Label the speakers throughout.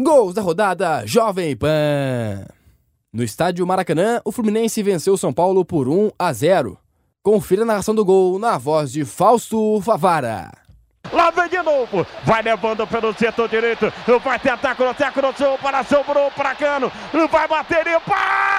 Speaker 1: Gols da rodada Jovem Pan. No estádio Maracanã, o Fluminense venceu o São Paulo por 1 a 0. Confira a narração do gol na voz de Fausto Favara.
Speaker 2: Lá vem de novo, vai levando pelo setor direito, vai tentar cruzar, cruzou para sobrou para Cano, vai bater e bate,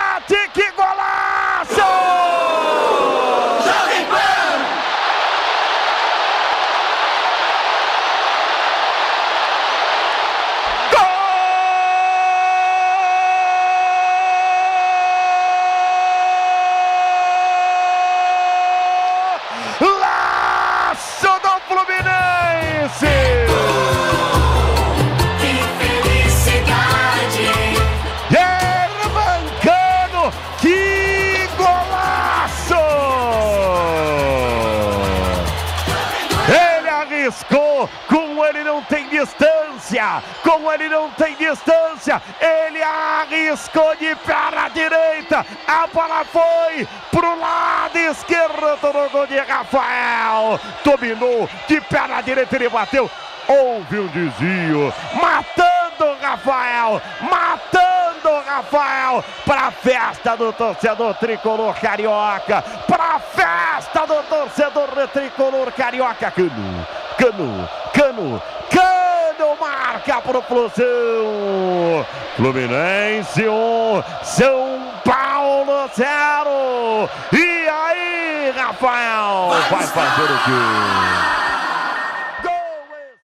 Speaker 2: arriscou, com ele não tem distância, com ele não tem distância, ele arriscou de perna direita, a bola foi pro lado esquerdo no gol de Rafael, dominou de perna direita, ele bateu, houve um desvio, matando Rafael, matando Rafael, para a festa do torcedor tricolor carioca, para a festa do torcedor tricolor carioca, Cano, Cano, Cano, Cano marca a propulsão. Fluminense 1, um, São Paulo 0. E aí, Rafael, vai fazer o quê?